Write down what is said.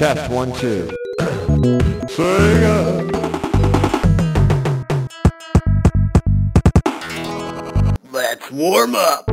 Test one, two. Sega. Let's warm up.